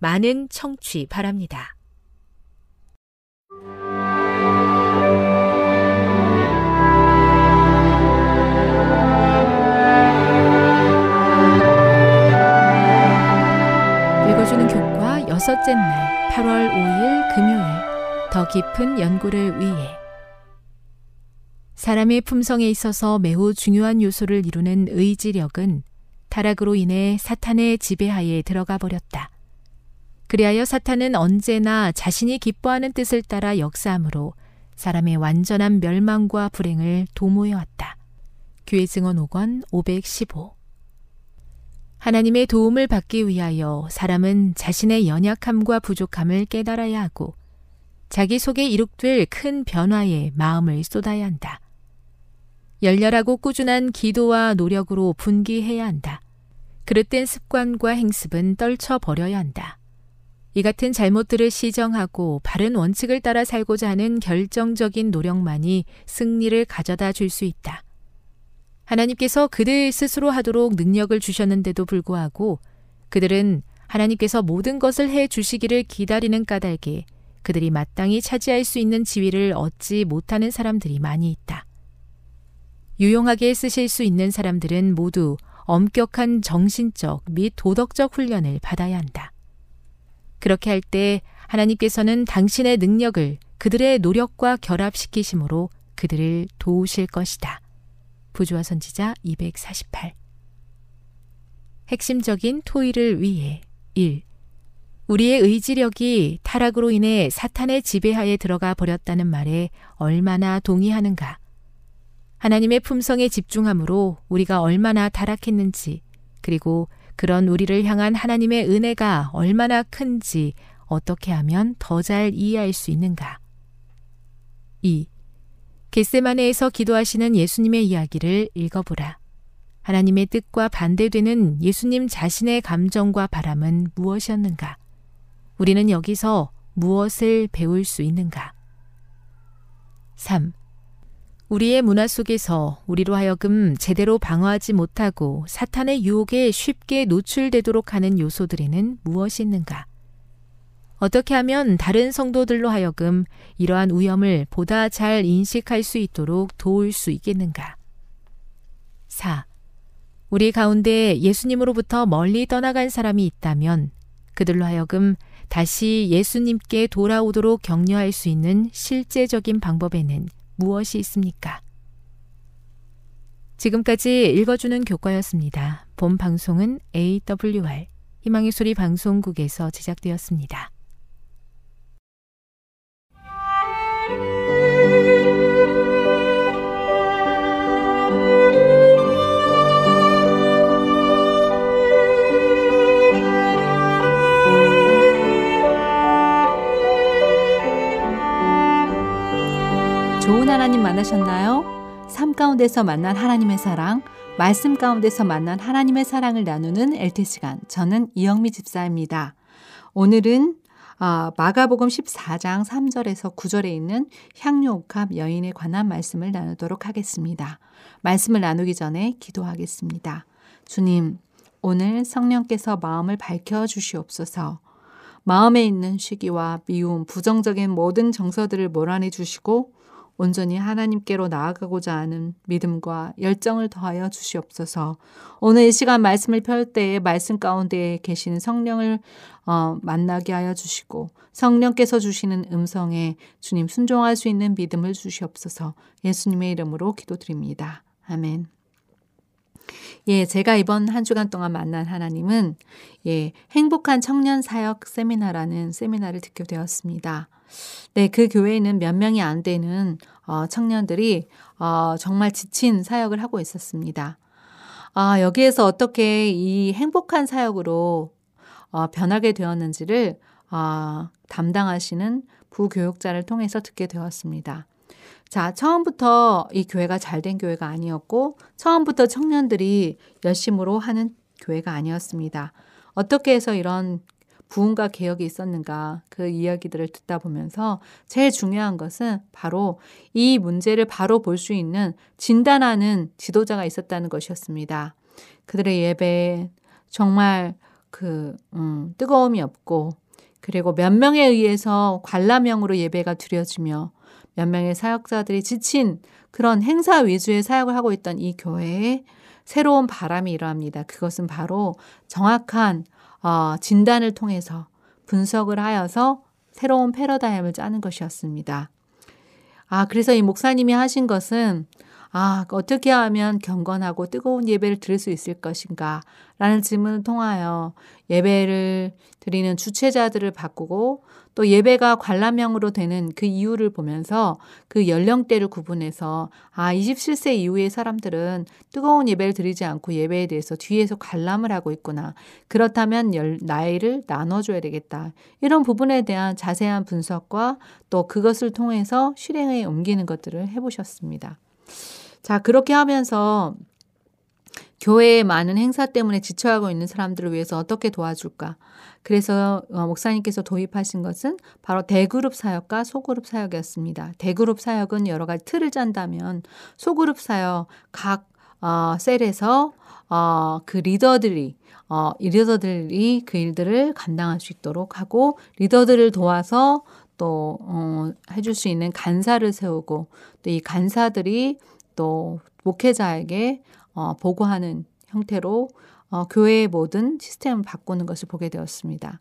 많은 청취 바랍니다. 읽어주는 교과 여섯째 날 8월 5일 금요일 더 깊은 연구를 위해 사람의 품성에 있어서 매우 중요한 요소를 이루는 의지력은 타락으로 인해 사탄의 지배하에 들어가 버렸다. 그리하여 사탄은 언제나 자신이 기뻐하는 뜻을 따라 역사함으로 사람의 완전한 멸망과 불행을 도모해 왔다. 교회 증언 5권 515 하나님의 도움을 받기 위하여 사람은 자신의 연약함과 부족함을 깨달아야 하고 자기 속에 이룩될 큰 변화에 마음을 쏟아야 한다. 열렬하고 꾸준한 기도와 노력으로 분기해야 한다. 그릇된 습관과 행습은 떨쳐 버려야 한다. 이 같은 잘못들을 시정하고 바른 원칙을 따라 살고자 하는 결정적인 노력만이 승리를 가져다 줄 수 있다. 하나님께서 그들 스스로 하도록 능력을 주셨는데도 불구하고 그들은 하나님께서 모든 것을 해 주시기를 기다리는 까닭에 그들이 마땅히 차지할 수 있는 지위를 얻지 못하는 사람들이 많이 있다. 유용하게 쓰실 수 있는 사람들은 모두 엄격한 정신적 및 도덕적 훈련을 받아야 한다. 그렇게 할 때 하나님께서는 당신의 능력을 그들의 노력과 결합시키심으로 그들을 도우실 것이다. 부조화 선지자 248 핵심적인 토의를 위해 1. 우리의 의지력이 타락으로 인해 사탄의 지배하에 들어가 버렸다는 말에 얼마나 동의하는가? 하나님의 품성에 집중함으로 우리가 얼마나 타락했는지, 그리고 그런 우리를 향한 하나님의 은혜가 얼마나 큰지 어떻게 하면 더 잘 이해할 수 있는가? 2. 겟세마네에서 기도하시는 예수님의 이야기를 읽어보라. 하나님의 뜻과 반대되는 예수님 자신의 감정과 바람은 무엇이었는가? 우리는 여기서 무엇을 배울 수 있는가? 3. 우리의 문화 속에서 우리로 하여금 제대로 방어하지 못하고 사탄의 유혹에 쉽게 노출되도록 하는 요소들에는 무엇이 있는가? 어떻게 하면 다른 성도들로 하여금 이러한 위험을 보다 잘 인식할 수 있도록 도울 수 있겠는가? 4. 우리 가운데 예수님으로부터 멀리 떠나간 사람이 있다면 그들로 하여금 다시 예수님께 돌아오도록 격려할 수 있는 실제적인 방법에는 무엇이 있습니까? 지금까지 읽어주는 교과였습니다. 본 방송은 AWR 희망의 소리 방송국에서 제작되었습니다. 하나님 만나셨나요? 삶 가운데서 만난 하나님의 사랑, 말씀 가운데서 만난 하나님의 사랑을 나누는 LT 시간. 저는 이영미 집사입니다. 오늘은 아, 마가복음 14장 3절에서 9절에 있는 향료옥합 여인에 관한 말씀을 나누도록 하겠습니다. 말씀을 나누기 전에 기도하겠습니다. 주님, 오늘 성령께서 마음을 밝혀 주시옵소서. 마음에 있는 시기와 미움, 부정적인 모든 정서들을 몰아내 주시고 온전히 하나님께로 나아가고자 하는 믿음과 열정을 더하여 주시옵소서. 오늘 이 시간 말씀을 펼 때에 말씀 가운데 계시는 성령을 어, 만나게 하여 주시고 성령께서 주시는 음성에 주님 순종할 수 있는 믿음을 주시옵소서. 예수님의 이름으로 기도드립니다. 아멘. 예, 제가 이번 한 주간 동안 만난 하나님은 예, 행복한 청년 사역 세미나라는 세미나를 듣게 되었습니다. 네, 그 교회에는 몇 명이 안 되는 어, 청년들이 어, 정말 지친 사역을 하고 있었습니다. 아, 여기에서 어떻게 이 행복한 사역으로 어, 변하게 되었는지를 어, 담당하시는 부교육자를 통해서 듣게 되었습니다. 자, 처음부터 이 교회가 잘 된 교회가 아니었고, 처음부터 청년들이 열심으로 하는 교회가 아니었습니다. 어떻게 해서 이런 부흥과 개혁이 있었는가 그 이야기들을 듣다 보면서 제일 중요한 것은 바로 이 문제를 바로 볼 수 있는 진단하는 지도자가 있었다는 것이었습니다. 그들의 예배 정말 그 음, 뜨거움이 없고 그리고 몇 명에 의해서 관람형으로 예배가 드려지며 몇 명의 사역자들이 지친 그런 행사 위주의 사역을 하고 있던 이 교회에 새로운 바람이 일어납니다. 그것은 바로 정확한 어, 진단을 통해서 분석을 하여서 새로운 패러다임을 짜는 것이었습니다. 아, 그래서 이 목사님이 하신 것은 아, 어떻게 하면 경건하고 뜨거운 예배를 드릴 수 있을 것인가? 라는 질문을 통하여 예배를 드리는 주체자들을 바꾸고 또 예배가 관람형으로 되는 그 이유를 보면서 그 연령대를 구분해서 아, 27세 이후의 사람들은 뜨거운 예배를 드리지 않고 예배에 대해서 뒤에서 관람을 하고 있구나. 그렇다면 열, 나이를 나눠줘야 되겠다. 이런 부분에 대한 자세한 분석과 또 그것을 통해서 실행에 옮기는 것들을 해보셨습니다. 자, 그렇게 하면서 교회의 많은 행사 때문에 지쳐하고 있는 사람들을 위해서 어떻게 도와줄까? 그래서 어, 목사님께서 도입하신 것은 바로 대그룹 사역과 소그룹 사역이었습니다. 대그룹 사역은 여러 가지 틀을 짠다면 소그룹 사역 각 어, 셀에서 어, 그 리더들이 어, 리더들이 그 일들을 감당할 수 있도록 하고 리더들을 도와서 또 어, 해줄 수 있는 간사를 세우고 또 이 간사들이 또 목회자에게 어, 보고하는 형태로 어, 교회의 모든 시스템을 바꾸는 것을 보게 되었습니다.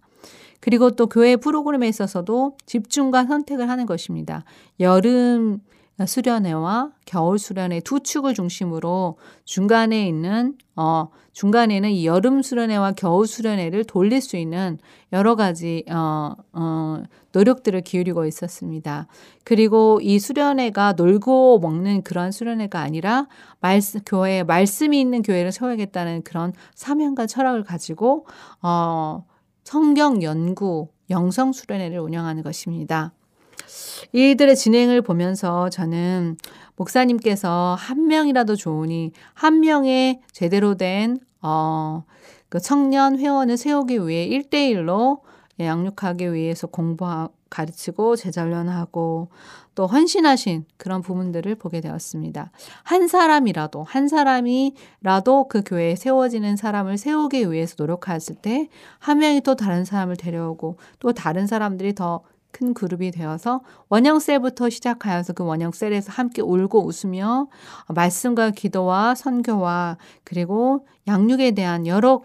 그리고 또 교회 프로그램에 있어서도 집중과 선택을 하는 것입니다. 여름 수련회와 겨울 수련회 두 축을 중심으로 중간에 있는 어 중간에는 이 여름 수련회와 겨울 수련회를 돌릴 수 있는 여러 가지 어, 어 노력들을 기울이고 있었습니다. 그리고 이 수련회가 놀고 먹는 그런 수련회가 아니라 말씀 교회 말씀이 있는 교회를 세워야겠다는 그런 사명과 철학을 가지고 어 성경 연구 영성 수련회를 운영하는 것입니다. 이들의 진행을 보면서 저는 목사님께서 한 명이라도 좋으니 한 명의 제대로 된, 어, 그 청년 회원을 세우기 위해 1대1로 양육하기 위해서 공부 가르치고 제자훈련하고 또 헌신하신 그런 부분들을 보게 되었습니다. 한 사람이라도 한 사람이라도 그 교회에 세워지는 사람을 세우기 위해서 노력했을 때 한 명이 또 다른 사람을 데려오고 또 다른 사람들이 더 큰 그룹이 되어서 원형셀부터 시작하여서 그 원형셀에서 함께 울고 웃으며 말씀과 기도와 선교와 그리고 양육에 대한 여러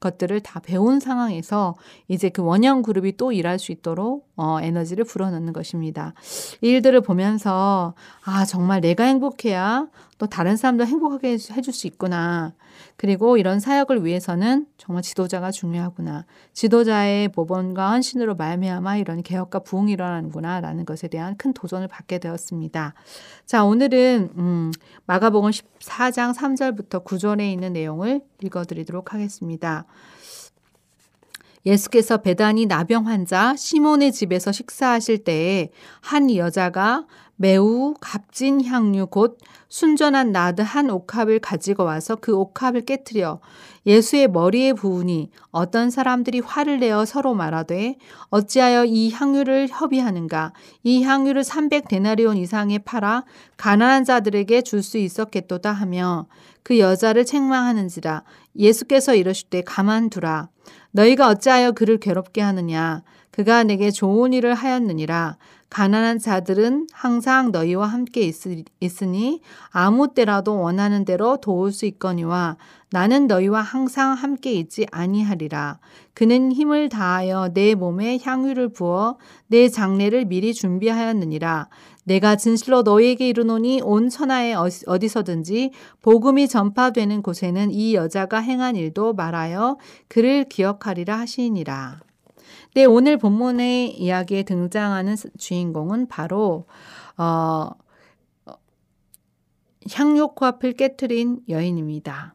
것들을 다 배운 상황에서 이제 그 원형 그룹이 또 일할 수 있도록 어, 에너지를 불어넣는 것입니다. 이 일들을 보면서 아 정말 내가 행복해야 또 다른 사람도 행복하게 해줄 수 있구나. 그리고 이런 사역을 위해서는 정말 지도자가 중요하구나. 지도자의 모범과 헌신으로 말미암아 이런 개혁과 부흥이 일어나는구나라는 것에 대한 큰 도전을 받게 되었습니다. 자 오늘은 음, 마가복음 14장 3절부터 9절에 있는 내용을 읽어드리도록 하겠습니다. 예수께서 배단이 나병 환자 시몬의 집에서 식사하실 때에 한 여자가 매우 값진 향유 곧 순전한 나드 한 옥합을 가지고 와서 그 옥합을 깨뜨려 예수의 머리에 부으니 어떤 사람들이 화를 내어 서로 말하되 어찌하여 이 향유를 협의하는가? 이 향유를 300데나리온 이상에 팔아 가난한 자들에게 줄 수 있었겠도다 하며 그 여자를 책망하는지라 예수께서 이러실 가만두라 너희가 어찌하여 그를 괴롭게 하느냐? 그가 내게 좋은 일을 하였느니라 가난한 자들은 항상 너희와 함께 있으니 아무 때라도 원하는 대로 도울 수 있거니와 나는 너희와 항상 함께 있지 아니하리라. 그는 힘을 다하여 내 몸에 향유를 부어 내 장례를 미리 준비하였느니라. 내가 진실로 너희에게 이르노니 온 천하에 어디서든지 복음이 전파되는 곳에는 이 여자가 행한 일도 말하여 그를 기억하리라 하시니라. 네, 오늘 본문의 이야기에 등장하는 주인공은 바로 어, 향료코앞을 깨뜨린 여인입니다.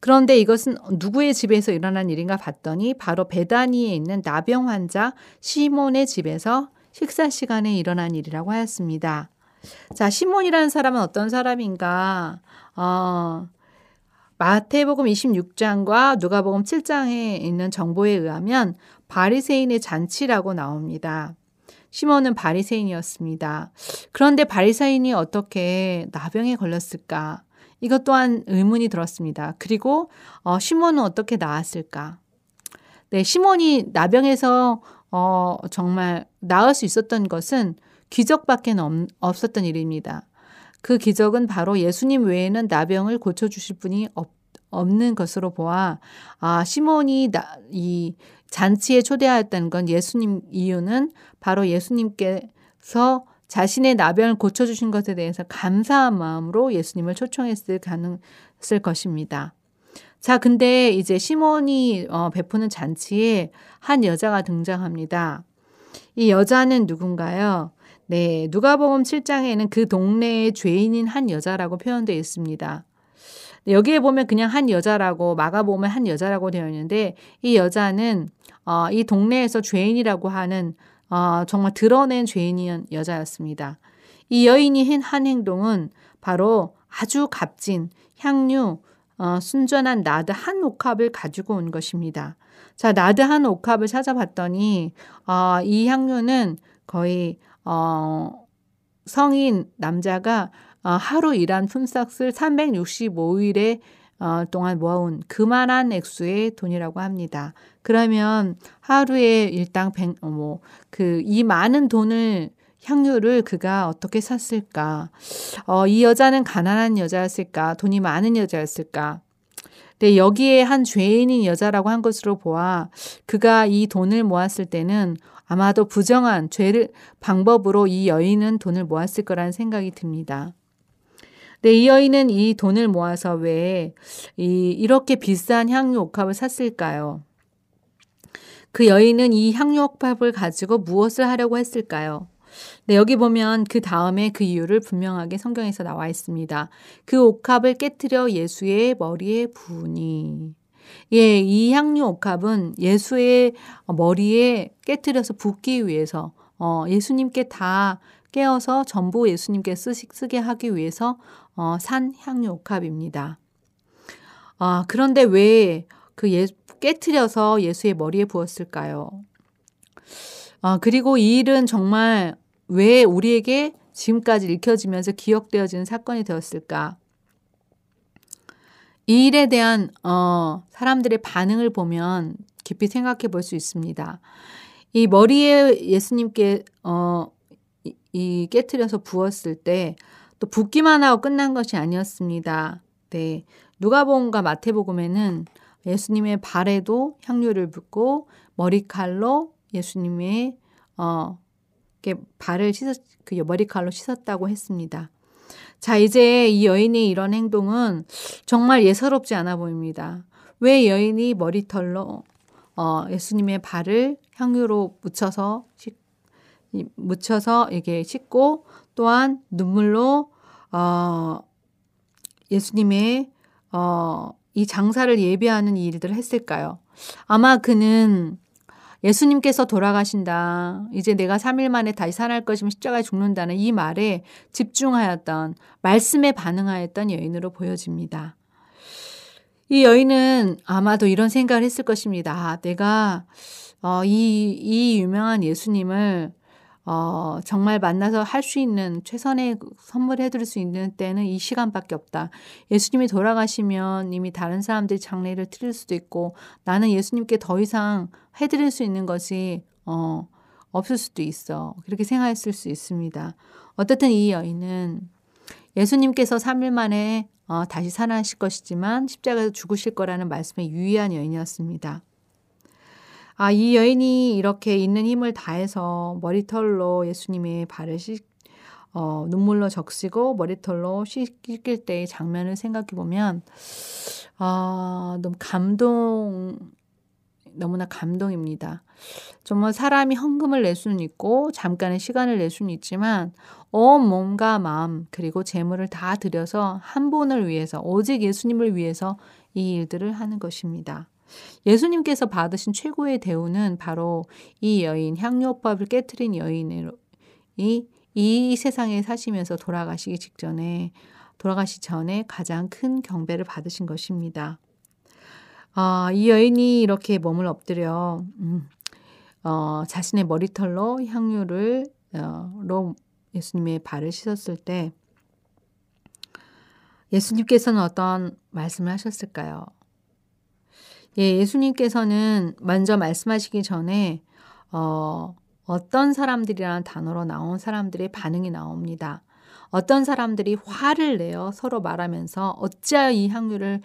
그런데 이것은 누구의 집에서 일어난 일인가 봤더니 바로 베다니에 있는 나병 환자 시몬의 집에서 식사 시간에 일어난 일이라고 하였습니다. 자, 시몬이라는 사람은 어떤 사람인가? 어, 마태복음 26장과 누가복음 7장에 있는 정보에 의하면 바리새인의 잔치라고 나옵니다. 시몬은 바리새인이었습니다. 그런데 바리새인이 어떻게 나병에 걸렸을까? 이것 또한 의문이 들었습니다. 그리고 어, 시몬은 어떻게 나았을까? 네, 시몬이 나병에서 어, 정말 나을 수 있었던 것은 기적밖에 없었던 일입니다. 그 기적은 바로 예수님 외에는 나병을 고쳐주실 분이 없, 없는 것으로 보아 아, 시몬이 나, 이 잔치에 초대하였다는 건 예수님 이유는 바로 예수님께서 자신의 나병을 고쳐주신 것에 대해서 감사한 마음으로 예수님을 초청했을 가능했을 것입니다. 자, 근데 이제 시몬이 어, 베푸는 잔치에 한 여자가 등장합니다. 이 여자는 누군가요? 네, 누가복음 7장에는 그 동네의 죄인인 한 여자라고 표현되어 있습니다. 여기에 보면 그냥 한 여자라고 마가복음에 한 여자라고 되어 있는데 이 여자는 어, 이 동네에서 죄인이라고 하는 어, 정말 드러낸 죄인인 여자였습니다. 이 여인이 한 행동은 바로 아주 값진 향유, 어, 순전한 나드 한 옥합을 가지고 온 것입니다. 자, 나드 한 옥합을 찾아봤더니 어, 이 향유는 거의 어, 성인 남자가 어, 하루 일한 품삯을 365일에 어, 동안 모아온 그만한 액수의 돈이라고 합니다. 그러면 하루에 일당 100, 어, 뭐, 그, 이 많은 돈을 향유를 그가 어떻게 샀을까? 어, 이 여자는 가난한 여자였을까? 돈이 많은 여자였을까? 네, 여기에 한 죄인인 여자라고 한 것으로 보아 그가 이 돈을 모았을 때는 아마도 부정한 죄를 방법으로 이 여인은 돈을 모았을 거라는 생각이 듭니다. 네, 이 여인은 이 돈을 모아서 왜 이, 이렇게 비싼 향유 옥합을 샀을까요? 그 여인은 이 향유 옥합을 가지고 무엇을 하려고 했을까요? 네, 여기 보면 그 다음에 그 이유를 분명하게 성경에서 나와 있습니다. 그 옥합을 깨뜨려 예수의 머리에 부으니. 예, 이 향유 옥합은 예수의 머리에 깨뜨려서 붓기 위해서 어, 예수님께 다 깨어서 전부 예수님께 쓰게 하기 위해서 어, 산 향유 옥합입니다. 아, 그런데 왜 그 예, 깨트려서 예수의 머리에 부었을까요? 아, 그리고 이 일은 정말 왜 우리에게 지금까지 읽혀지면서 기억되어지는 사건이 되었을까? 이 일에 대한 어, 사람들의 반응을 보면 깊이 생각해 볼 수 있습니다. 이 머리에 예수님께 어, 이, 이 깨트려서 부었을 때 또 붓기만 하고 끝난 것이 아니었습니다. 네. 누가복음과 마태복음에는 예수님의 발에도 향유를 붓고 머리칼로 예수님의 어 발을 씻었 그 머리칼로 씻었다고 했습니다. 자, 이제 이 여인의 이런 행동은 정말 예사롭지 않아 보입니다. 왜 여인이 머리털로 어, 예수님의 발을 향유로 묻혀서 씻, 묻혀서 이게 씻고 또한 눈물로 어, 예수님의 어, 이 장사를 예배하는 일들을 했을까요? 아마 그는 예수님께서 돌아가신다. 이제 내가 3일 만에 다시 살아날 것이면 십자가에 죽는다는 이 말에 집중하였던 말씀에 반응하였던 여인으로 보여집니다. 이 여인은 아마도 이런 생각을 했을 것입니다. 아, 내가 어, 이, 이 유명한 예수님을 어, 정말 만나서 할 수 있는 최선의 선물해 드릴 수 있는 때는 이 시간밖에 없다. 예수님이 돌아가시면 이미 다른 사람들이 장례를 드릴 수도 있고 나는 예수님께 더 이상 해 드릴 수 있는 것이 어, 없을 수도 있어. 그렇게 생각했을 수 있습니다. 어떻든 이 여인은 예수님께서 3일 만에 어, 다시 살아나실 것이지만 십자가에서 죽으실 거라는 말씀에 유의한 여인이었습니다. 아, 이 여인이 이렇게 있는 힘을 다해서 머리털로 예수님의 발을 씻, 어, 눈물로 적시고 머리털로 씻길 때의 장면을 생각해 보면, 아, 너무 감동, 너무나 감동입니다. 정말 사람이 헌금을 낼 수는 있고, 잠깐의 시간을 낼 수는 있지만, 온 몸과 마음, 그리고 재물을 다 들여서 한 분을 위해서, 오직 예수님을 위해서 이 일들을 하는 것입니다. 예수님께서 받으신 최고의 대우는 바로 이 여인, 향료법을 깨뜨린 여인이 이 세상에 사시면서 돌아가시기 직전에 돌아가시 전에 가장 큰 경배를 받으신 것입니다. 아, 이 여인이 이렇게 몸을 엎드려 음, 어, 자신의 머리털로 향유를 어, 로 예수님의 발을 씻었을 때 예수님께서는 어떤 말씀을 하셨을까요? 예, 예수님께서는 먼저 말씀하시기 전에 어, 어떤 사람들이라는 단어로 나온 사람들의 반응이 나옵니다. 어떤 사람들이 화를 내어 서로 말하면서 어찌하여 이 향유를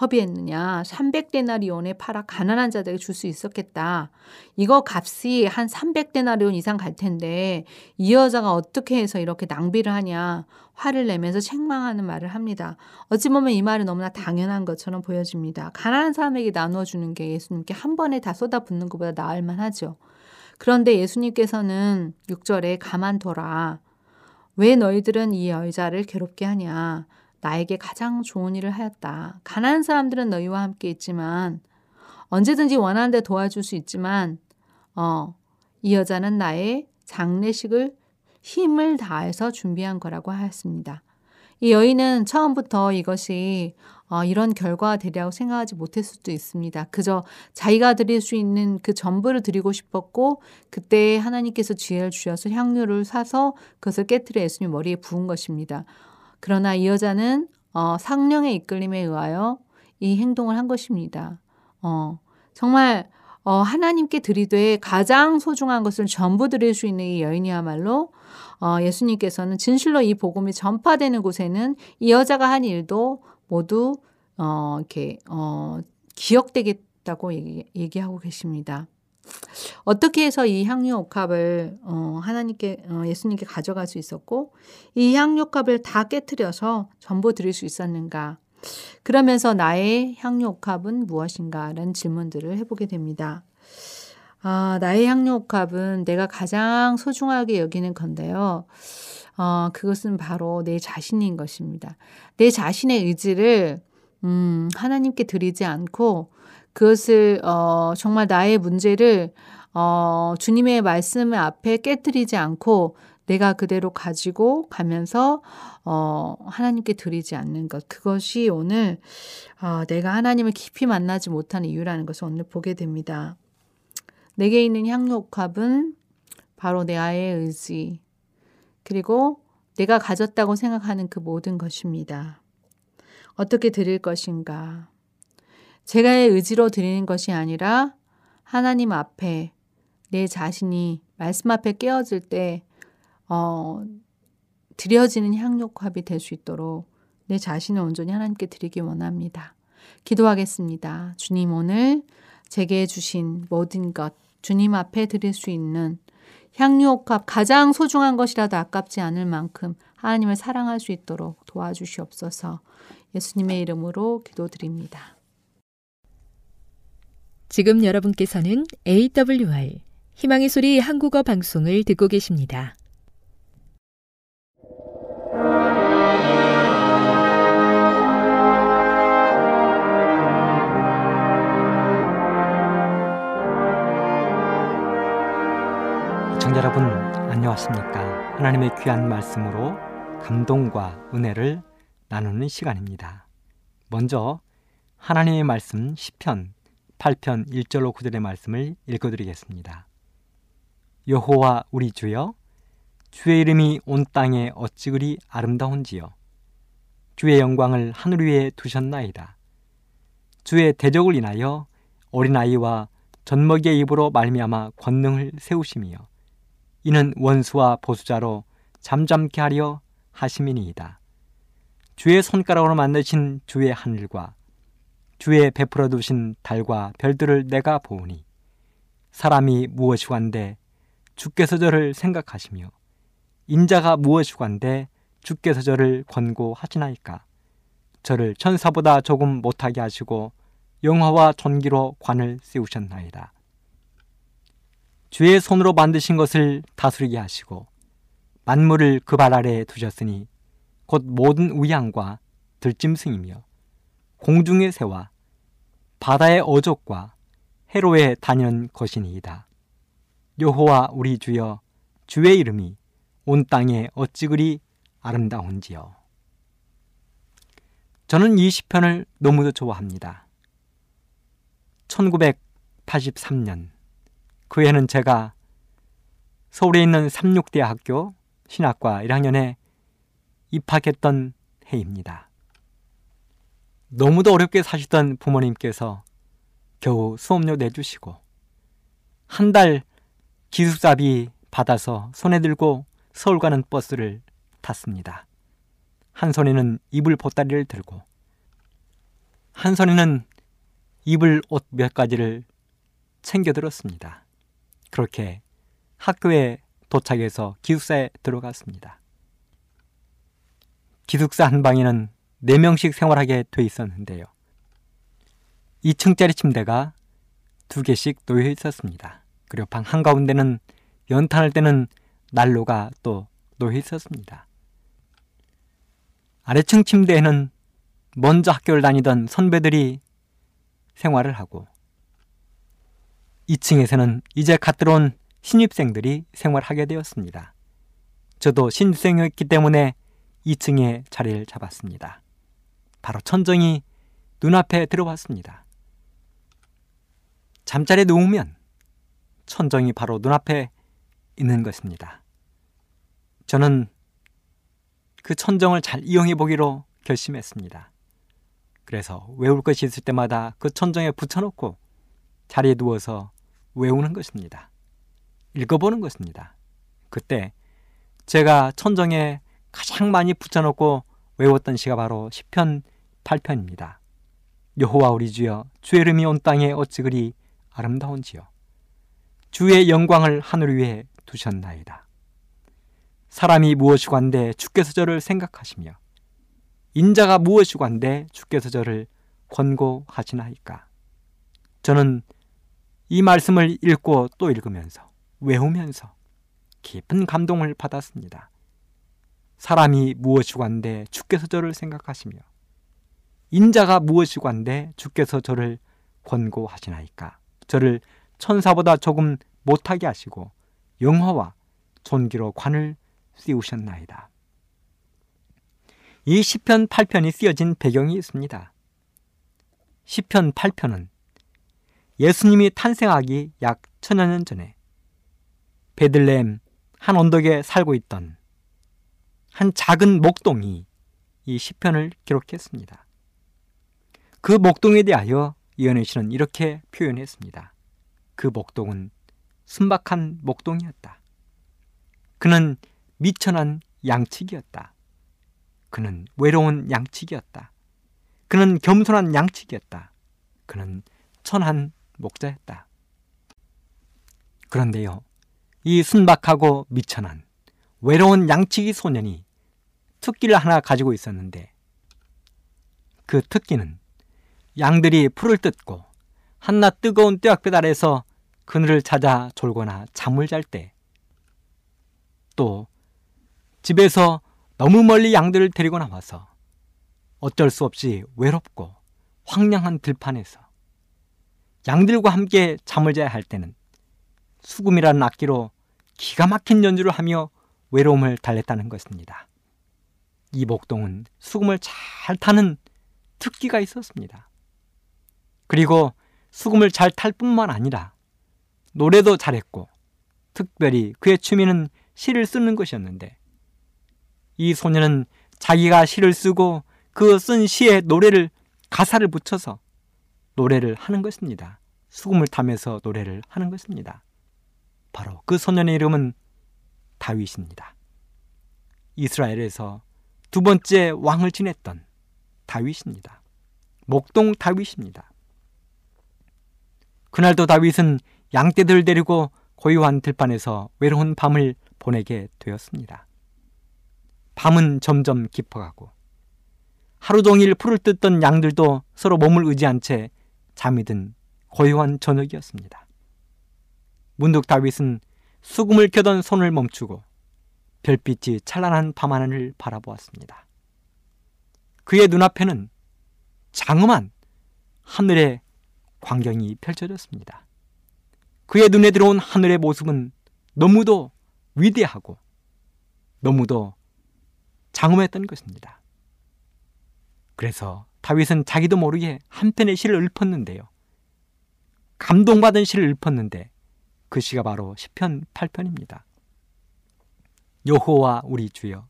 허비했느냐. 300데나리온에 팔아 가난한 자들에게 줄 수 있었겠다. 이거 값이 한 300데나리온 이상 갈 텐데 이 여자가 어떻게 해서 이렇게 낭비를 하냐. 화를 내면서 책망하는 말을 합니다. 어찌 보면 이 말은 너무나 당연한 것처럼 보여집니다. 가난한 사람에게 나누어 주는 게 예수님께 한 번에 다 쏟아붓는 것보다 나을 만하죠. 그런데 예수님께서는 6절에 가만둬라. 왜 너희들은 이 여자를 괴롭게 하냐. 나에게 가장 좋은 일을 하였다. 가난한 사람들은 너희와 함께 있지만 언제든지 원하는 데 도와줄 수 있지만 어, 이 여자는 나의 장례식을 힘을 다해서 준비한 거라고 하였습니다. 이 여인은 처음부터 이것이 어, 이런 결과가 되리라고 생각하지 못했을 수도 있습니다. 그저 자기가 드릴 수 있는 그 전부를 드리고 싶었고 그때 하나님께서 지혜를 주셔서 향유를 사서 그것을 깨뜨려 예수님 머리에 부은 것입니다. 그러나 이 여자는 어, 상령의 이끌림에 의하여 이 행동을 한 것입니다. 어, 정말 어, 하나님께 드리되 가장 소중한 것을 전부 드릴 수 있는 이 여인이야말로 어, 예수님께서는 진실로 이 복음이 전파되는 곳에는 이 여자가 한 일도 모두 어, 이렇게 어, 기억되겠다고 얘기, 얘기하고 계십니다. 어떻게 해서 이 향유 옥합을 어, 하나님께 어, 예수님께 가져갈 수 있었고 이 향유 옥합을 다 깨뜨려서 전부 드릴 수 있었는가? 그러면서 나의 향유 옥합은 무엇인가라는 질문들을 해보게 됩니다. 아, 나의 향유 옥합은 내가 가장 소중하게 여기는 건데요. 어, 그것은 바로 내 자신인 것입니다. 내 자신의 의지를 음, 하나님께 드리지 않고 그것을 어, 정말 나의 문제를 어, 주님의 말씀 앞에 깨뜨리지 않고 내가 그대로 가지고 가면서 어, 하나님께 드리지 않는 것 그것이 오늘 어, 내가 하나님을 깊이 만나지 못하는 이유라는 것을 오늘 보게 됩니다. 내게 있는 향료합은 바로 내 아의 의지 그리고 내가 가졌다고 생각하는 그 모든 것입니다. 어떻게 드릴 것인가? 제가의 의지로 드리는 것이 아니라 하나님 앞에 내 자신이 말씀 앞에 깨어질 때, 어, 드려지는 향료합이 될 수 있도록 내 자신을 온전히 하나님께 드리기 원합니다. 기도하겠습니다. 주님 오늘 제게 주신 모든 것, 주님 앞에 드릴 수 있는 향유옥합 가장 소중한 것이라도 아깝지 않을 만큼 하나님을 사랑할 수 있도록 도와주시옵소서 예수님의 이름으로 기도드립니다. 지금 여러분께서는 AWR 희망의 소리 한국어 방송을 듣고 계십니다. 애청자 여러분 안녕하십니까 하나님의 귀한 말씀으로 감동과 은혜를 나누는 시간입니다 먼저 하나님의 말씀 10편 8편 1절로 9절의 말씀을 읽어드리겠습니다. 여호와 우리 주여 주의 이름이 온 땅에 어찌 그리 아름다운지요. 주의 영광을 하늘 위에 두셨나이다. 주의 대적을 인하여 어린아이와 젖먹이의 입으로 말미암아 권능을 세우심이요. 이는 원수와 보수자로 잠잠케 하려 하심이니이다. 주의 손가락으로 만드신 주의 하늘과 주의 베풀어 두신 달과 별들을 내가 보오니 사람이 무엇이 관데 주께서 저를 생각하시며 인자가 무엇이 관데 주께서 저를 권고하시나이까 저를 천사보다 조금 못하게 하시고 영화와 전기로 관을 씌우셨나이다. 주의 손으로 만드신 것을 다스리게 하시고 만물을 그 발 아래에 두셨으니 곧 모든 우양과 들짐승이며 공중의 새와 바다의 어족과 해로에 다니는 것이니이다. 여호와 우리 주여 주의 이름이 온 땅에 어찌 그리 아름다운지요. 저는 이 시편을 너무도 좋아합니다. 1983년 그 해는 제가 서울에 있는 삼육대학교 신학과 1학년에 입학했던 해입니다. 너무도 어렵게 사시던 부모님께서 겨우 수업료 내주시고 한 달 기숙사비 받아서 손에 들고 서울 가는 버스를 탔습니다. 한 손에는 이불 보따리를 들고 한 손에는 입을 옷몇 가지를 챙겨 들었습니다. 그렇게 학교에 도착해서 기숙사에 들어갔습니다. 기숙사 한 방에는 4명씩 생활하게 돼 있었는데요. 2층짜리 침대가 두 개씩 놓여 있었습니다. 그리고 방 한가운데는 연탄을 떼는 난로가 또 놓여 있었습니다. 아래층 침대에는 먼저 학교를 다니던 선배들이 생활을 하고 2층에서는 이제 갓 들어온 신입생들이 생활하게 되었습니다. 저도 신입생이었기 때문에 2층에 자리를 잡았습니다. 바로 천정이 눈앞에 들어왔습니다. 잠자리에 누우면 천정이 바로 눈앞에 있는 것입니다. 저는 그 천정을 잘 이용해 보기로 결심했습니다. 그래서 외울 것이 있을 때마다 그 천정에 붙여놓고 자리에 누워서 외우는 것입니다. 읽어보는 것입니다. 그때 제가 천정에 가장 많이 붙여놓고 외웠던 시가 바로 10편 8편입니다. 여호와 우리 주여 주의 이름이 온 땅에 어찌 그리 아름다운지요. 주의 영광을 하늘 위에 두셨나이다. 사람이 무엇이관데 주께서 저를 생각하시며 인자가 무엇이관데 주께서 저를 권고하시나이까. 저는 이 말씀을 읽고 또 읽으면서 외우면서 깊은 감동을 받았습니다. 사람이 무엇이관데 주께서 저를 생각하시며 인자가 무엇이관데 주께서 저를 권고하시나이까. 저를 천사보다 조금 못하게 하시고 영화와 존귀로 관을 씌우셨나이다. 이 시편 8편이 쓰여진 배경이 있습니다. 시편 8편은 예수님이 탄생하기 약 천여 년 전에 베들레헴 한 언덕에 살고 있던 한 작은 목동이 이 시편을 기록했습니다. 그 목동에 대하여 이현애 씨는 이렇게 표현했습니다. 그 목동은 순박한 목동이었다. 그는 미천한 양치기였다. 그는 외로운 양치기였다. 그는 겸손한 양치기였다. 그는 천한 목자였다. 그런데요, 이 순박하고 미천한 외로운 양치기 소년이 특기를 하나 가지고 있었는데 그 특기는 양들이 풀을 뜯고 한낮 뜨거운 떼약볕 아래서 그늘을 찾아 졸거나 잠을 잘 때 또 집에서 너무 멀리 양들을 데리고 나와서 어쩔 수 없이 외롭고 황량한 들판에서 양들과 함께 잠을 자야 할 때는 수금이라는 악기로 기가 막힌 연주를 하며 외로움을 달랬다는 것입니다. 이 목동은 수금을 잘 타는 특기가 있었습니다. 그리고 수금을 잘 탈 뿐만 아니라 노래도 잘했고 특별히 그의 취미는 시를 쓰는 것이었는데 이 소녀는 자기가 시를 쓰고 그 쓴 시에 노래를 가사를 붙여서 노래를 하는 것입니다. 수금을 타면서 노래를 하는 것입니다. 바로 그 소년의 이름은 다윗입니다. 이스라엘에서 두 번째 왕을 지냈던 다윗입니다. 목동 다윗입니다. 그날도 다윗은 양떼들 데리고 고요한 들판에서 외로운 밤을 보내게 되었습니다. 밤은 점점 깊어가고 하루 종일 풀을 뜯던 양들도 서로 몸을 의지한 채 잠이 든 고요한 저녁이었습니다. 문득 다윗은 수금을 켜던 손을 멈추고 별빛이 찬란한 밤하늘을 바라보았습니다. 그의 눈앞에는 장엄한 하늘의 광경이 펼쳐졌습니다. 그의 눈에 들어온 하늘의 모습은 너무도 위대하고 너무도 장엄했던 것입니다. 그래서 다윗은 자기도 모르게 한편의 시를 읊었는데요. 감동받은 시를 읊었는데 그 시가 바로 시편 8편입니다. 여호와 우리 주여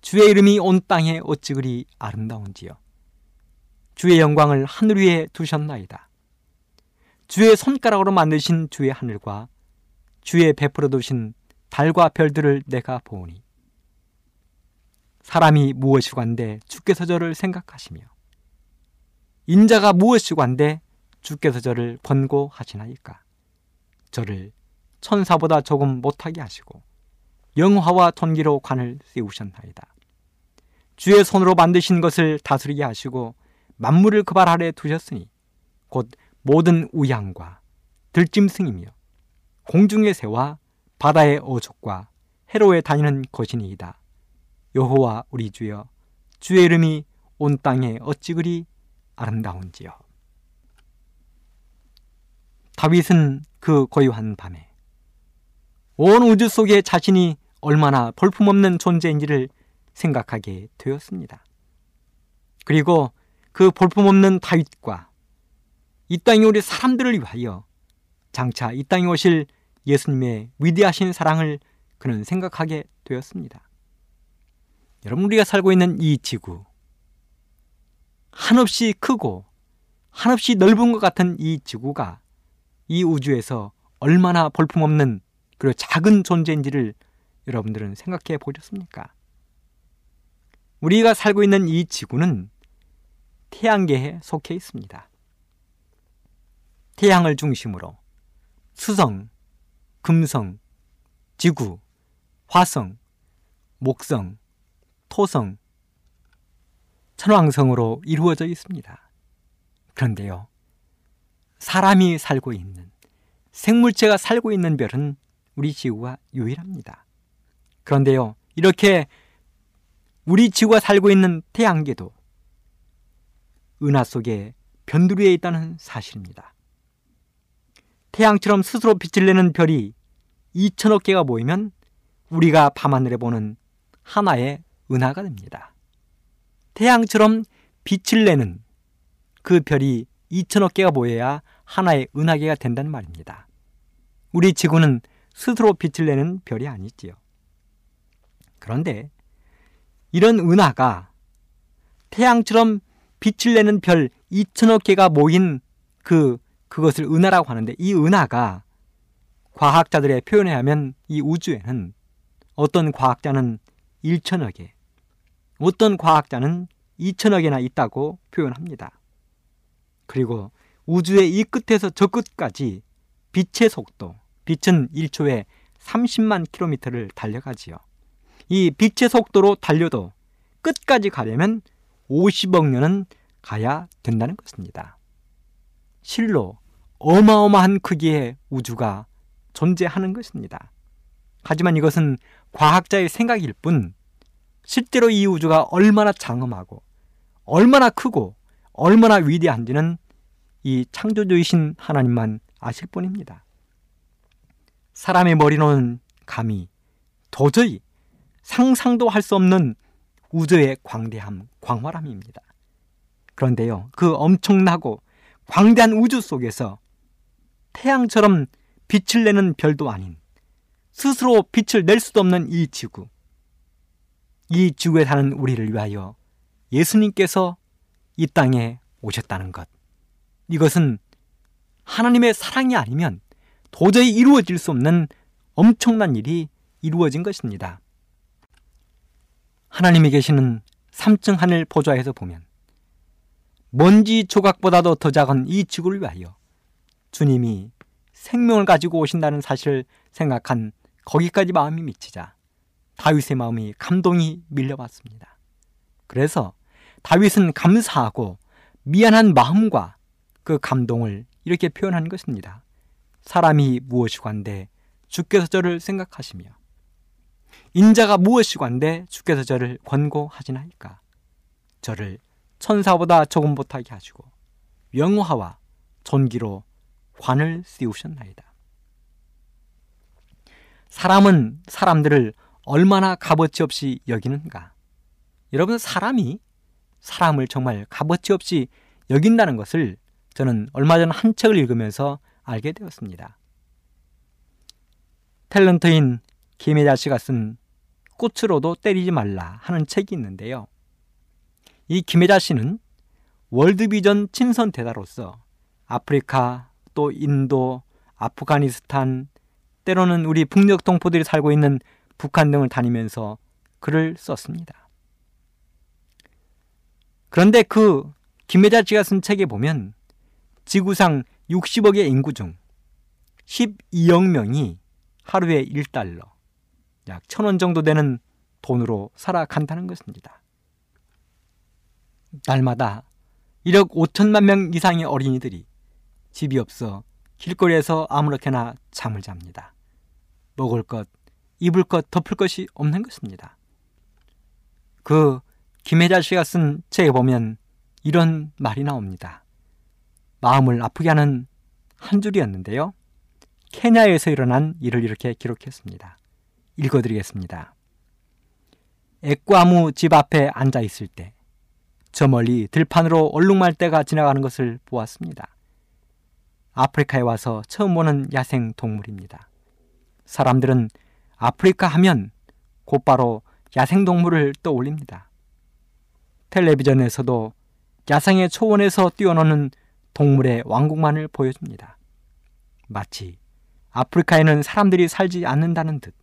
주의 이름이 온 땅에 어찌 그리 아름다운지요 주의 영광을 하늘 위에 두셨나이다. 주의 손가락으로 만드신 주의 하늘과 주의 베풀어 두신 달과 별들을 내가 보오니 사람이 무엇이관데 주께서 저를 생각하시며 인자가 무엇이관데 주께서 저를 권고하시나이까 저를 천사보다 조금 못하게 하시고 영화와 톤기로 관을 씌우셨나이다. 주의 손으로 만드신 것을 다스리게 하시고 만물을 그 발 아래 두셨으니 곧 모든 우양과 들짐승이며 공중의 새와 바다의 어족과 해로에 다니는 것이니이다. 여호와 우리 주여 주의 이름이 온 땅에 어찌 그리 아름다운지요. 다윗은 그 고요한 밤에 온 우주 속에 자신이 얼마나 볼품없는 존재인지를 생각하게 되었습니다. 그리고 그 볼품없는 다윗과 이 땅에 우리 사람들을 위하여 장차 이 땅에 오실 예수님의 위대하신 사랑을 그는 생각하게 되었습니다. 여러분 우리가 살고 있는 이 지구 한없이 크고 한없이 넓은 것 같은 이 지구가 이 우주에서 얼마나 볼품없는 그리고 작은 존재인지를 여러분들은 생각해 보셨습니까? 우리가 살고 있는 이 지구는 태양계에 속해 있습니다. 태양을 중심으로 수성, 금성, 지구, 화성, 목성, 토성, 천왕성으로 이루어져 있습니다. 그런데요, 사람이 살고 있는, 생물체가 살고 있는 별은 우리 지구가 유일합니다. 그런데요, 이렇게 우리 지구가 살고 있는 태양계도 은하 속에 변두리에 있다는 사실입니다. 태양처럼 스스로 빛을 내는 별이 2천억 개가 모이면 우리가 밤하늘에 보는 하나의 은하가 됩니다. 태양처럼 빛을 내는 그 별이 2천억 개가 모여야 하나의 은하계가 된다는 말입니다. 우리 지구는 스스로 빛을 내는 별이 아니지요. 그런데 이런 은하가 태양처럼 빛을 내는 별 2천억 개가 모인 그 그것을 은하라고 하는데 이 은하가 과학자들의 표현에 하면 이 우주에는 어떤 과학자는 1천억에 어떤 과학자는 2천억이나 있다고 표현합니다. 그리고 우주의 이 끝에서 저 끝까지 빛의 속도, 빛은 1초에 30만 킬로미터를 달려가지요. 이 빛의 속도로 달려도 끝까지 가려면 50억 년은 가야 된다는 것입니다. 실로 어마어마한 크기의 우주가 존재하는 것입니다. 하지만 이것은 과학자의 생각일 뿐 실제로 이 우주가 얼마나 장엄하고 얼마나 크고 얼마나 위대한지는 이 창조주이신 하나님만 아실 뿐입니다. 사람의 머리로는 감히 도저히 상상도 할 수 없는 우주의 광대함, 광활함입니다. 그런데요, 그 엄청나고 광대한 우주 속에서 태양처럼 빛을 내는 별도 아닌 스스로 빛을 낼 수도 없는 이 지구. 이 지구에 사는 우리를 위하여 예수님께서 이 땅에 오셨다는 것. 이것은 하나님의 사랑이 아니면 도저히 이루어질 수 없는 엄청난 일이 이루어진 것입니다. 하나님이 계시는 3층 하늘 보좌에서 보면 먼지 조각보다도 더 작은 이 지구를 위하여 주님이 생명을 가지고 오신다는 사실을 생각한 거기까지 마음이 미치자 다윗의 마음이 감동이 밀려왔습니다. 그래서 다윗은 감사하고 미안한 마음과 그 감동을 이렇게 표현한 것입니다. 사람이 무엇이고 한데 주께서 저를 생각하시며 인자가 무엇이고 한데 주께서 저를 권고하시나이까 저를 천사보다 조금 못하게 하시고 영화와 존귀로 관을 씌우셨나이다. 사람은 사람들을 얼마나 값어치 없이 여기는가? 여러분 사람이 사람을 정말 값어치 없이 여긴다는 것을 저는 얼마 전 한 책을 읽으면서 알게 되었습니다. 탤런트인 김혜자 씨가 쓴 꽃으로도 때리지 말라 하는 책이 있는데요. 이 김혜자 씨는 월드비전 친선 대사로서 아프리카 또 인도, 아프가니스탄, 때로는 우리 북녘 동포들이 살고 있는 북한 등을 다니면서 글을 썼습니다. 그런데 그 김혜자 씨가 쓴 책에 보면 지구상 60억의 인구 중 12억 명이 하루에 1달러, 약 1000원 정도 되는 돈으로 살아간다는 것입니다. 날마다 1억 5천만 명 이상의 어린이들이 집이 없어 길거리에서 아무렇게나 잠을 잡니다. 먹을 것, 입을 것, 덮을 것이 없는 것입니다. 그 김혜자 씨가 쓴 책에 보면 이런 말이 나옵니다. 마음을 아프게 하는 한 줄이었는데요. 케냐에서 일어난 일을 이렇게 기록했습니다. 읽어드리겠습니다. 액과무 집 앞에 앉아 있을 때, 저 멀리 들판으로 얼룩말대가 지나가는 것을 보았습니다. 아프리카에 와서 처음 보는 야생 동물입니다. 사람들은 아프리카 하면 곧바로 야생 동물을 떠올립니다. 텔레비전에서도 야생의 초원에서 뛰어노는 동물의 왕국만을 보여줍니다. 마치 아프리카에는 사람들이 살지 않는다는 듯.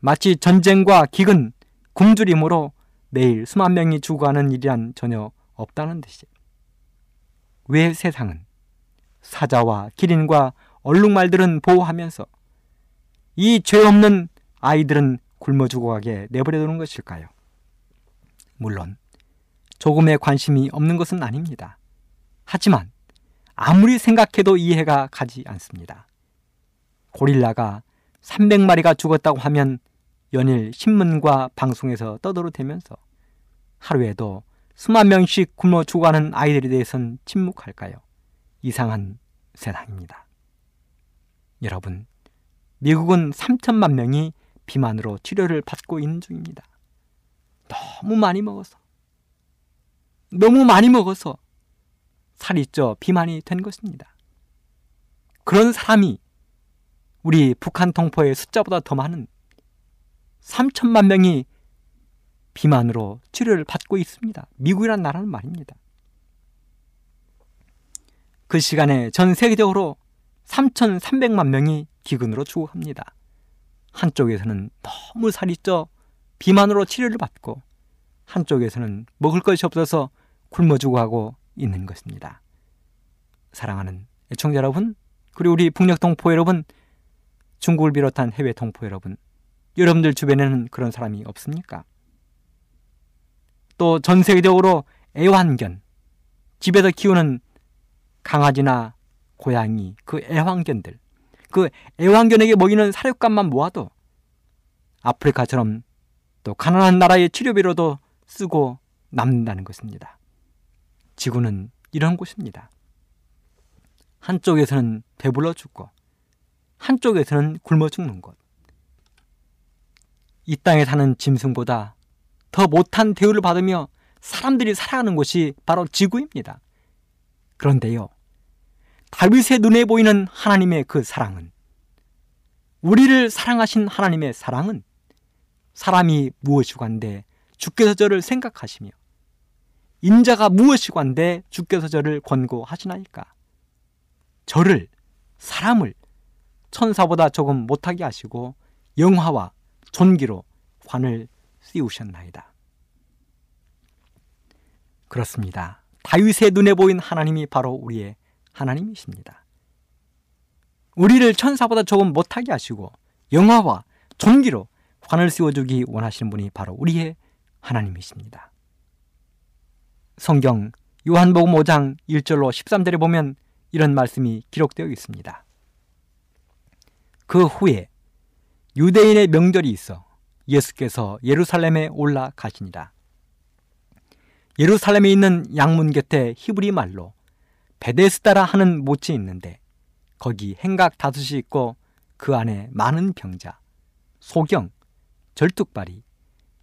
마치 전쟁과 기근, 굶주림으로 매일 수만 명이 죽어가는 일이란 전혀 없다는 듯이. 왜 세상은 사자와 기린과 얼룩말들은 보호하면서 이 죄 없는 아이들은 굶어 죽어가게 내버려 두는 것일까요? 물론 조금의 관심이 없는 것은 아닙니다. 하지만 아무리 생각해도 이해가 가지 않습니다. 고릴라가 300마리가 죽었다고 하면 연일 신문과 방송에서 떠들어대면서 하루에도 수만 명씩 굶어 죽어가는 아이들에 대해선 침묵할까요? 이상한 세상입니다. 여러분, 미국은 3천만 명이 비만으로 치료를 받고 있는 중입니다. 너무 많이 먹어서. 너무 많이 먹어서 살이 쪄 비만이 된 것입니다. 그런 사람이 우리 북한 동포의 숫자보다 더 많은 3천만 명이 비만으로 치료를 받고 있습니다. 미국이란 나라는 말입니다. 그 시간에 전 세계적으로 3,300만 명이 기근으로 죽어갑니다. 한쪽에서는 너무 살이 쪄 비만으로 치료를 받고 한쪽에서는 먹을 것이 없어서 굶어 죽어가고 있는 것입니다. 사랑하는 애청자 여러분, 그리고 우리 북녘 동포 여러분, 중국을 비롯한 해외 동포 여러분, 여러분들 주변에는 그런 사람이 없습니까? 또 전 세계적으로 애완견, 집에서 키우는 강아지나 고양이, 그 애완견들, 그 애완견에게 먹이는 사료값만 모아도 아프리카처럼 또 가난한 나라의 치료비로도 쓰고 남는다는 것입니다. 지구는 이런 곳입니다. 한쪽에서는 배불러 죽고 한쪽에서는 굶어 죽는 곳. 이 땅에 사는 짐승보다 더 못한 대우를 받으며 사람들이 살아가는 곳이 바로 지구입니다. 그런데요, 다윗의 눈에 보이는 하나님의 그 사랑은 우리를 사랑하신 하나님의 사랑은 사람이 무엇이관데 주께서 저를 생각하시며 인자가 무엇이관데 주께서 저를 권고하시나이까 저를 사람을 천사보다 조금 못하게 하시고 영화와 존귀로 관을 씌우셨나이다. 그렇습니다. 다윗의 눈에 보인 하나님이 바로 우리의 하나님이십니다. 우리를 천사보다 조금 못하게 하시고 영화와 존귀로 관을 씌워주기 원하시는 분이 바로 우리의 하나님이십니다. 성경 요한복음 5장 1절로 13절에 보면 이런 말씀이 기록되어 있습니다. 그 후에 유대인의 명절이 있어 예수께서 예루살렘에 올라가시니라. 예루살렘에 있는 양문 곁에 히브리 말로 베데스다라 하는 못이 있는데 거기 행각 다섯이 있고 그 안에 많은 병자, 소경, 절뚝발이,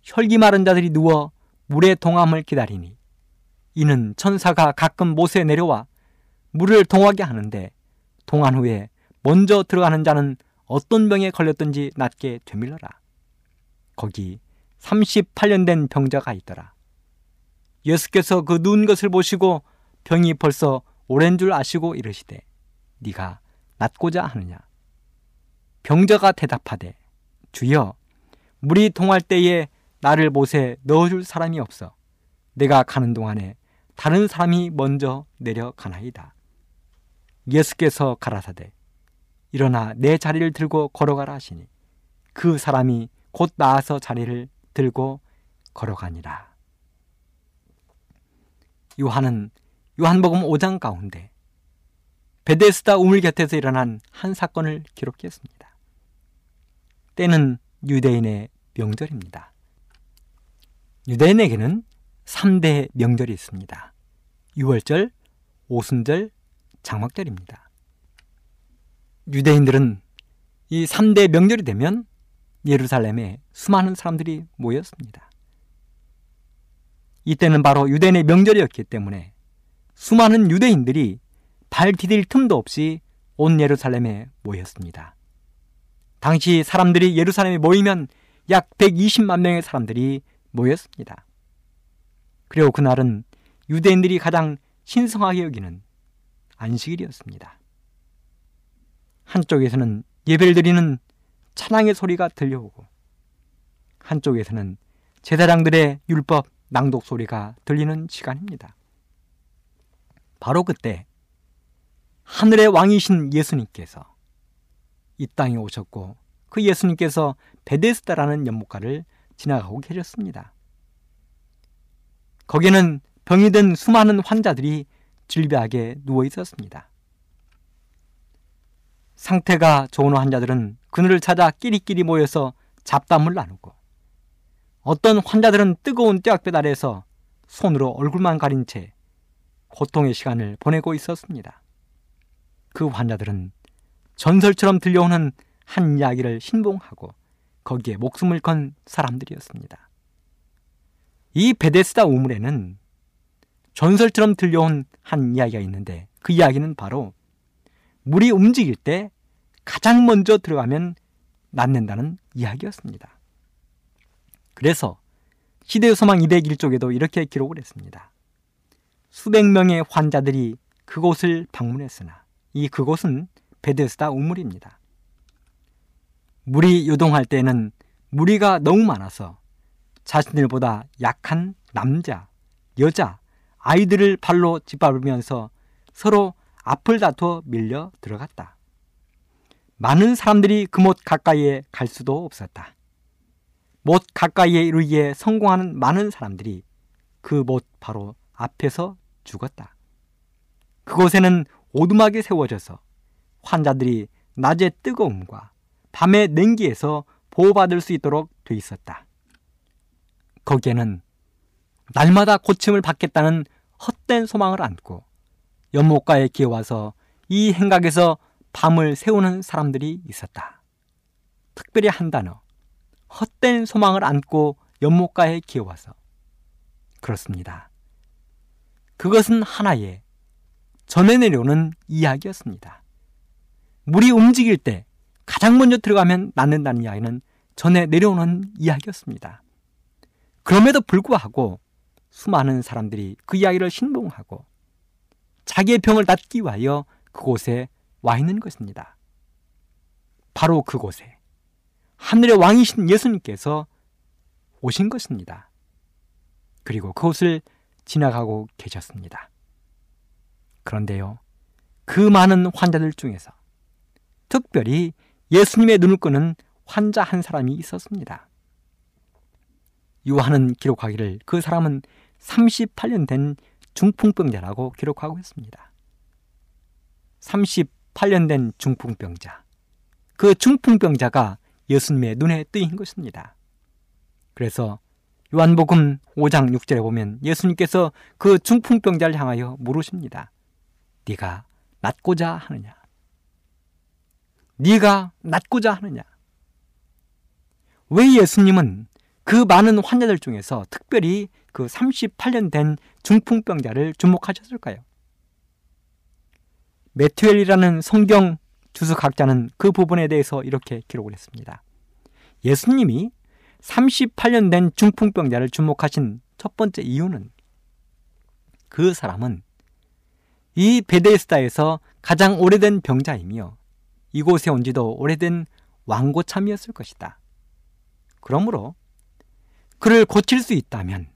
혈기 마른 자들이 누워 물의 동함을 기다리니 이는 천사가 가끔 못에 내려와 물을 동하게 하는데 동한 후에 먼저 들어가는 자는 어떤 병에 걸렸든지 낫게 되밀러라. 거기 38년 된 병자가 있더라. 예수께서 그 누운 것을 보시고 병이 벌써 오랜 줄 아시고 이르시되 네가 낫고자 하느냐 병자가 대답하되 주여 물이 동할 때에 나를 못에 넣어줄 사람이 없어 내가 가는 동안에 다른 사람이 먼저 내려가나이다 예수께서 가라사대 일어나 내 자리를 들고 걸어가라 하시니 그 사람이 곧 나아서 자리를 들고 걸어가니라 요한은 요한복음 5장 가운데 베데스다 우물 곁에서 일어난 한 사건을 기록했습니다. 때는 유대인의 명절입니다. 유대인에게는 3대 명절이 있습니다. 6월절, 오순절, 장막절입니다. 유대인들은 이 3대 명절이 되면 예루살렘에 수많은 사람들이 모였습니다. 이때는 바로 유대인의 명절이었기 때문에 수많은 유대인들이 발 디딜 틈도 없이 온 예루살렘에 모였습니다. 당시 사람들이 예루살렘에 모이면 약 120만 명의 사람들이 모였습니다. 그리고 그날은 유대인들이 가장 신성하게 여기는 안식일이었습니다. 한쪽에서는 예배를 드리는 찬양의 소리가 들려오고 한쪽에서는 제사장들의 율법 낭독 소리가 들리는 시간입니다. 바로 그때 하늘의 왕이신 예수님께서 이 땅에 오셨고 그 예수님께서 베데스다라는 연못가를 지나가고 계셨습니다. 거기는 병이 든 수많은 환자들이 질비하게 누워 있었습니다. 상태가 좋은 환자들은 그늘을 찾아 끼리끼리 모여서 잡담을 나누고 어떤 환자들은 뜨거운 떼약볕 아래서 손으로 얼굴만 가린 채 고통의 시간을 보내고 있었습니다. 그 환자들은 전설처럼 들려오는 한 이야기를 신봉하고 거기에 목숨을 건 사람들이었습니다. 이 베데스다 우물에는 전설처럼 들려온 한 이야기가 있는데 그 이야기는 바로 물이 움직일 때 가장 먼저 들어가면 낫는다는 이야기였습니다. 그래서 시대의 소망 201쪽에도 이렇게 기록을 했습니다. 수백 명의 환자들이 그곳을 방문했으나 이 그곳은 베데스다 우물입니다. 물이 요동할 때는 무리가 너무 많아서 자신들보다 약한 남자, 여자, 아이들을 발로 짓밟으면서 서로 앞을 다투어 밀려 들어갔다. 많은 사람들이 그 못 가까이에 갈 수도 없었다. 못 가까이에 이르기에 성공하는 많은 사람들이 그 못 바로 앞에서 죽었다. 그곳에는 오두막이 세워져서 환자들이 낮의 뜨거움과 밤의 냉기에서 보호받을 수 있도록 돼 있었다. 거기에는 날마다 고침을 받겠다는 헛된 소망을 안고 연못가에 기어와서 이 행각에서 밤을 새우는 사람들이 있었다. 특별히 한 단어, 헛된 소망을 안고 연못가에 기어와서 그렇습니다. 그것은 하나의 전해 내려오는 이야기였습니다. 물이 움직일 때 가장 먼저 들어가면 낫는다는 이야기는 전해 내려오는 이야기였습니다. 그럼에도 불구하고 수많은 사람들이 그 이야기를 신봉하고 자기의 병을 낫기 위하여 그곳에 와 있는 것입니다. 바로 그곳에 하늘의 왕이신 예수님께서 오신 것입니다. 그리고 그곳을 지나가고 계셨습니다. 그런데요, 그 많은 환자들 중에서 특별히 예수님의 눈을 끄는 환자 한 사람이 있었습니다. 요한은 기록하기를 그 사람은 38년 된 중풍병자라고 기록하고 있습니다. 38년 된 중풍병자. 그 중풍병자가 예수님의 눈에 뜨인 것입니다. 그래서 요한복음 5장 6절에 보면 예수님께서 그 중풍병자를 향하여 물으십니다. 네가 낫고자 하느냐? 네가 낫고자 하느냐? 왜 예수님은 그 많은 환자들 중에서 특별히 그 38년 된 중풍병자를 주목하셨을까요? 메튜엘이라는 성경 주석학자는 그 부분에 대해서 이렇게 기록을 했습니다. 예수님이 38년 된 중풍병자를 주목하신 첫 번째 이유는 그 사람은 이 베데스다에서 가장 오래된 병자이며 이곳에 온 지도 오래된 왕고참이었을 것이다. 그러므로 그를 고칠 수 있다면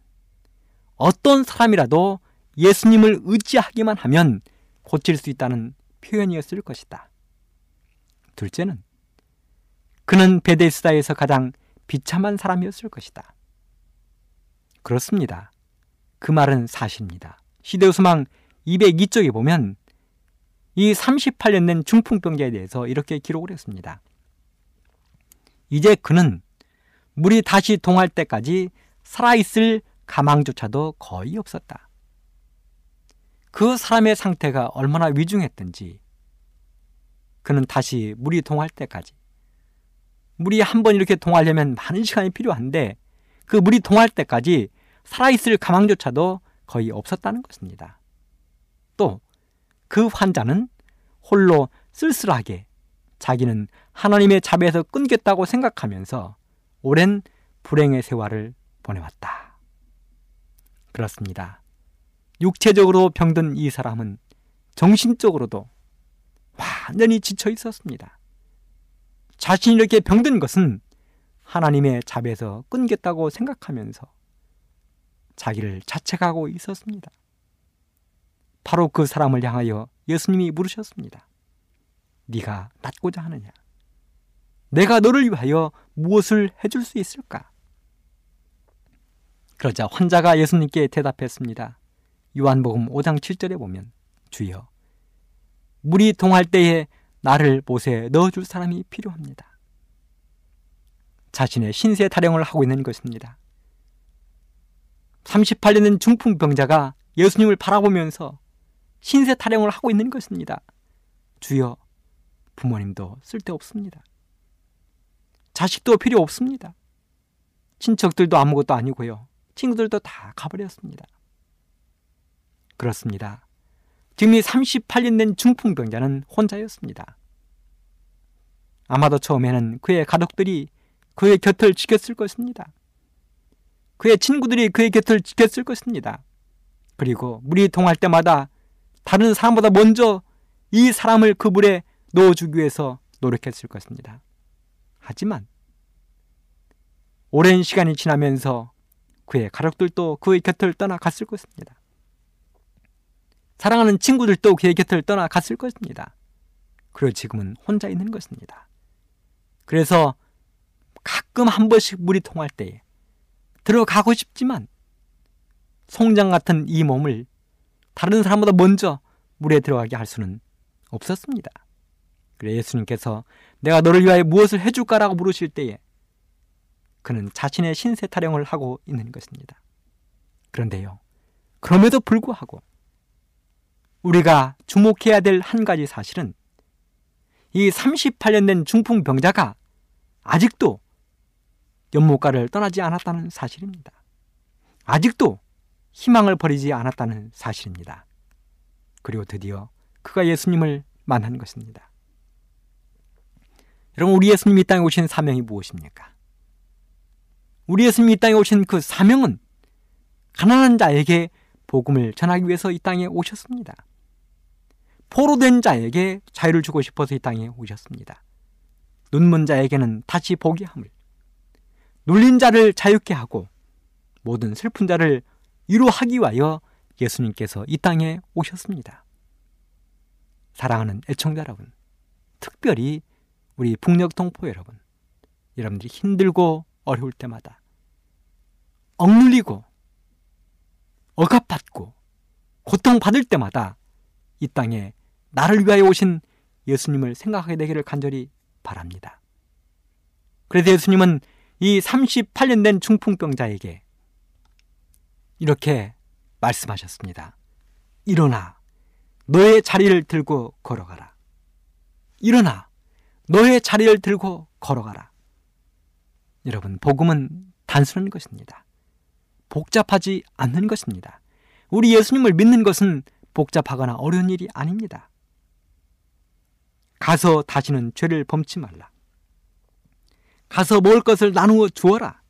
어떤 사람이라도 예수님을 의지하기만 하면 고칠 수 있다는 표현이었을 것이다. 둘째는 그는 베데스다에서 가장 비참한 사람이었을 것이다. 그렇습니다. 그 말은 사실입니다. 시대우수망 202쪽에 보면 이 38년 된 중풍병자에 대해서 이렇게 기록을 했습니다. 이제 그는 물이 다시 동할 때까지 살아있을 가망조차도 거의 없었다. 그 사람의 상태가 얼마나 위중했던지 그는 다시 물이 동할 때까지 물이 한 번 이렇게 동하려면 많은 시간이 필요한데 그 물이 동할 때까지 살아있을 가망조차도 거의 없었다는 것입니다. 또 그 환자는 홀로 쓸쓸하게 자기는 하나님의 자비에서 끊겠다고 생각하면서 오랜 불행의 세월을 보내왔다. 그렇습니다. 육체적으로 병든 이 사람은 정신적으로도 완전히 지쳐 있었습니다. 자신이 이렇게 병든 것은 하나님의 자비에서 끊겠다고 생각하면서 자기를 자책하고 있었습니다. 바로 그 사람을 향하여 예수님이 물으셨습니다. 네가 낫고자 하느냐? 내가 너를 위하여 무엇을 해줄 수 있을까? 그러자 환자가 예수님께 대답했습니다. 요한복음 5장 7절에 보면 주여 물이 동할 때에 나를 못에 넣어줄 사람이 필요합니다. 자신의 신세 타령을 하고 있는 것입니다. 38년은 중풍병자가 예수님을 바라보면서 신세 타령을 하고 있는 것입니다. 주여, 부모님도 쓸데없습니다. 자식도 필요 없습니다. 친척들도 아무것도 아니고요. 친구들도 다 가버렸습니다. 그렇습니다. 지금 이 38년 된 중풍병자는 혼자였습니다. 아마도 처음에는 그의 가족들이 그의 곁을 지켰을 것입니다. 그의 친구들이 그의 곁을 지켰을 것입니다. 그리고 물이 동할 때마다 다른 사람보다 먼저 이 사람을 그 물에 넣어주기 위해서 노력했을 것입니다. 하지만 오랜 시간이 지나면서 그의 가족들도 그의 곁을 떠나 갔을 것입니다. 사랑하는 친구들도 그의 곁을 떠나 갔을 것입니다. 그리고 지금은 혼자 있는 것입니다. 그래서 가끔 한 번씩 물이 통할 때에 들어가고 싶지만 송장 같은 이 몸을 다른 사람보다 먼저 물에 들어가게 할 수는 없었습니다. 그래 예수님께서 내가 너를 위하여 무엇을 해줄까라고 물으실 때에 그는 자신의 신세 타령을 하고 있는 것입니다. 그런데요. 그럼에도 불구하고 우리가 주목해야 될 한 가지 사실은 이 38년 된 중풍병자가 아직도 연못가를 떠나지 않았다는 사실입니다. 아직도 희망을 버리지 않았다는 사실입니다. 그리고 드디어 그가 예수님을 만난 것입니다. 여러분, 우리 예수님이 이 땅에 오신 사명이 무엇입니까? 우리 예수님이 이 땅에 오신 그 사명은 가난한 자에게 복음을 전하기 위해서 이 땅에 오셨습니다. 포로된 자에게 자유를 주고 싶어서 이 땅에 오셨습니다. 눈먼 자에게는 다시 보게 함을, 눌린 자를 자유케 하고 모든 슬픈 자를 위로하기 위하여 예수님께서 이 땅에 오셨습니다. 사랑하는 애청자 여러분, 특별히 우리 북녘 동포 여러분, 여러분들이 힘들고 어려울 때마다 억눌리고 억압받고 고통받을 때마다 이 땅에 나를 위하여 오신 예수님을 생각하게 되기를 간절히 바랍니다. 그래서 예수님은 이 38년 된 중풍병자에게 이렇게 말씀하셨습니다. 일어나 너의 자리를 들고 걸어가라. 일어나 너의 자리를 들고 걸어가라. 여러분, 복음은 단순한 것입니다. 복잡하지 않는 것입니다. 우리 예수님을 믿는 것은 복잡하거나 어려운 일이 아닙니다. 가서 다시는 죄를 범치 말라. 가서 먹을 것을 나누어 주어라.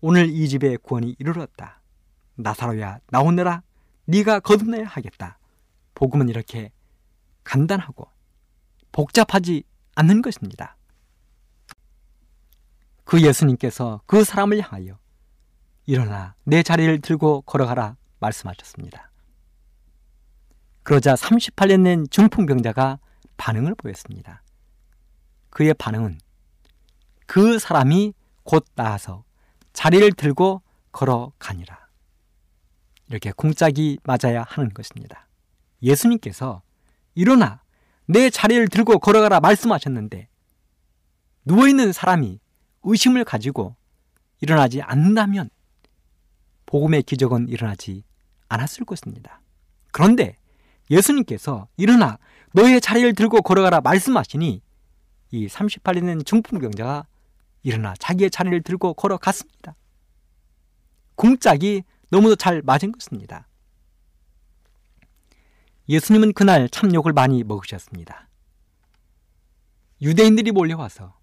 오늘 이 집에 구원이 이르렀다. 나사로야 나오느라 네가 거듭나야 하겠다. 복음은 이렇게 간단하고 복잡하지 않는 것입니다. 그 예수님께서 그 사람을 향하여 일어나 내 자리를 들고 걸어가라 말씀하셨습니다. 그러자 38년 된 중풍병자가 반응을 보였습니다. 그의 반응은 그 사람이 곧 나아서 자리를 들고 걸어가니라. 이렇게 공짝이 맞아야 하는 것입니다. 예수님께서 일어나 내 자리를 들고 걸어가라 말씀하셨는데 누워있는 사람이 의심을 가지고 일어나지 않는다면 복음의 기적은 일어나지 않았을 것입니다. 그런데 예수님께서 일어나 너의 자리를 들고 걸어가라 말씀하시니 이 38년 된 중풍병자가 일어나 자기의 자리를 들고 걸어갔습니다. 궁짝이 너무도 잘 맞은 것입니다. 예수님은 그날 참 욕을 많이 먹으셨습니다. 유대인들이 몰려와서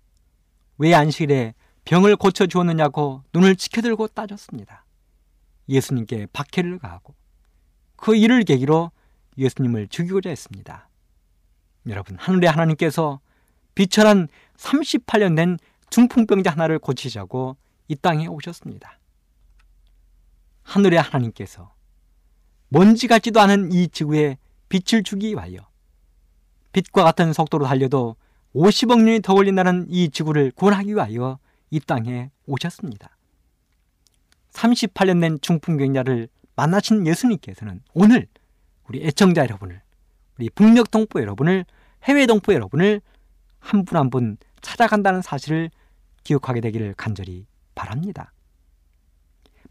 왜 안식일에 병을 고쳐 주었느냐고 눈을 치켜들고 따졌습니다. 예수님께 박해를 가하고 그 일을 계기로 예수님을 죽이고자 했습니다. 여러분, 하늘의 하나님께서 비천한 38년 된 중풍병자 하나를 고치자고 이 땅에 오셨습니다. 하늘의 하나님께서 먼지 같지도 않은 이 지구에 빛을 주기 위하여 빛과 같은 속도로 달려도 50억 년이 더 걸린다는 이 지구를 구원하기 위하여 이 땅에 오셨습니다. 38년 된 중풍병자를 만나신 예수님께서는 오늘 우리 애청자 여러분을 우리 북녘 동포 여러분을 해외 동포 여러분을 한분 한 분 찾아간다는 사실을 기억하게 되기를 간절히 바랍니다.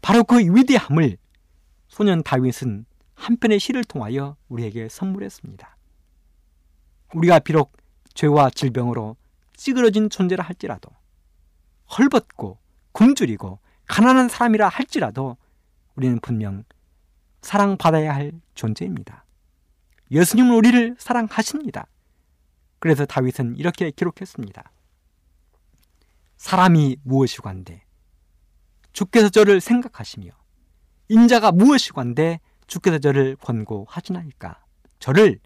바로 그 위대함을 소년 다윗은 한 편의 시를 통하여 우리에게 선물했습니다. 우리가 비록 죄와 질병으로 찌그러진 존재라 할지라도 헐벗고 굶주리고 가난한 사람이라 할지라도 우리는 분명 사랑받아야 할 존재입니다. 예수님은 우리를 사랑하십니다. 그래서 다윗은 이렇게 기록했습니다. 사람이 무엇이관데 주께서 저를 생각하시며 인자가 무엇이관데 주께서 저를 권고하시나이까 저를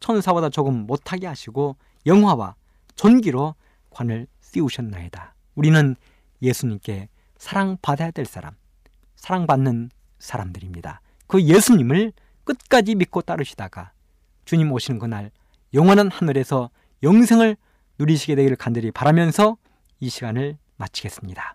천사보다 조금 못하게 하시고 영화와 전기로 관을 씌우셨나이다. 우리는 예수님께 사랑받아야 될 사람, 사랑받는 사람들입니다. 그 예수님을 끝까지 믿고 따르시다가 주님 오시는 그날 영원한 하늘에서 영생을 누리시게 되기를 간절히 바라면서 이 시간을 마치겠습니다.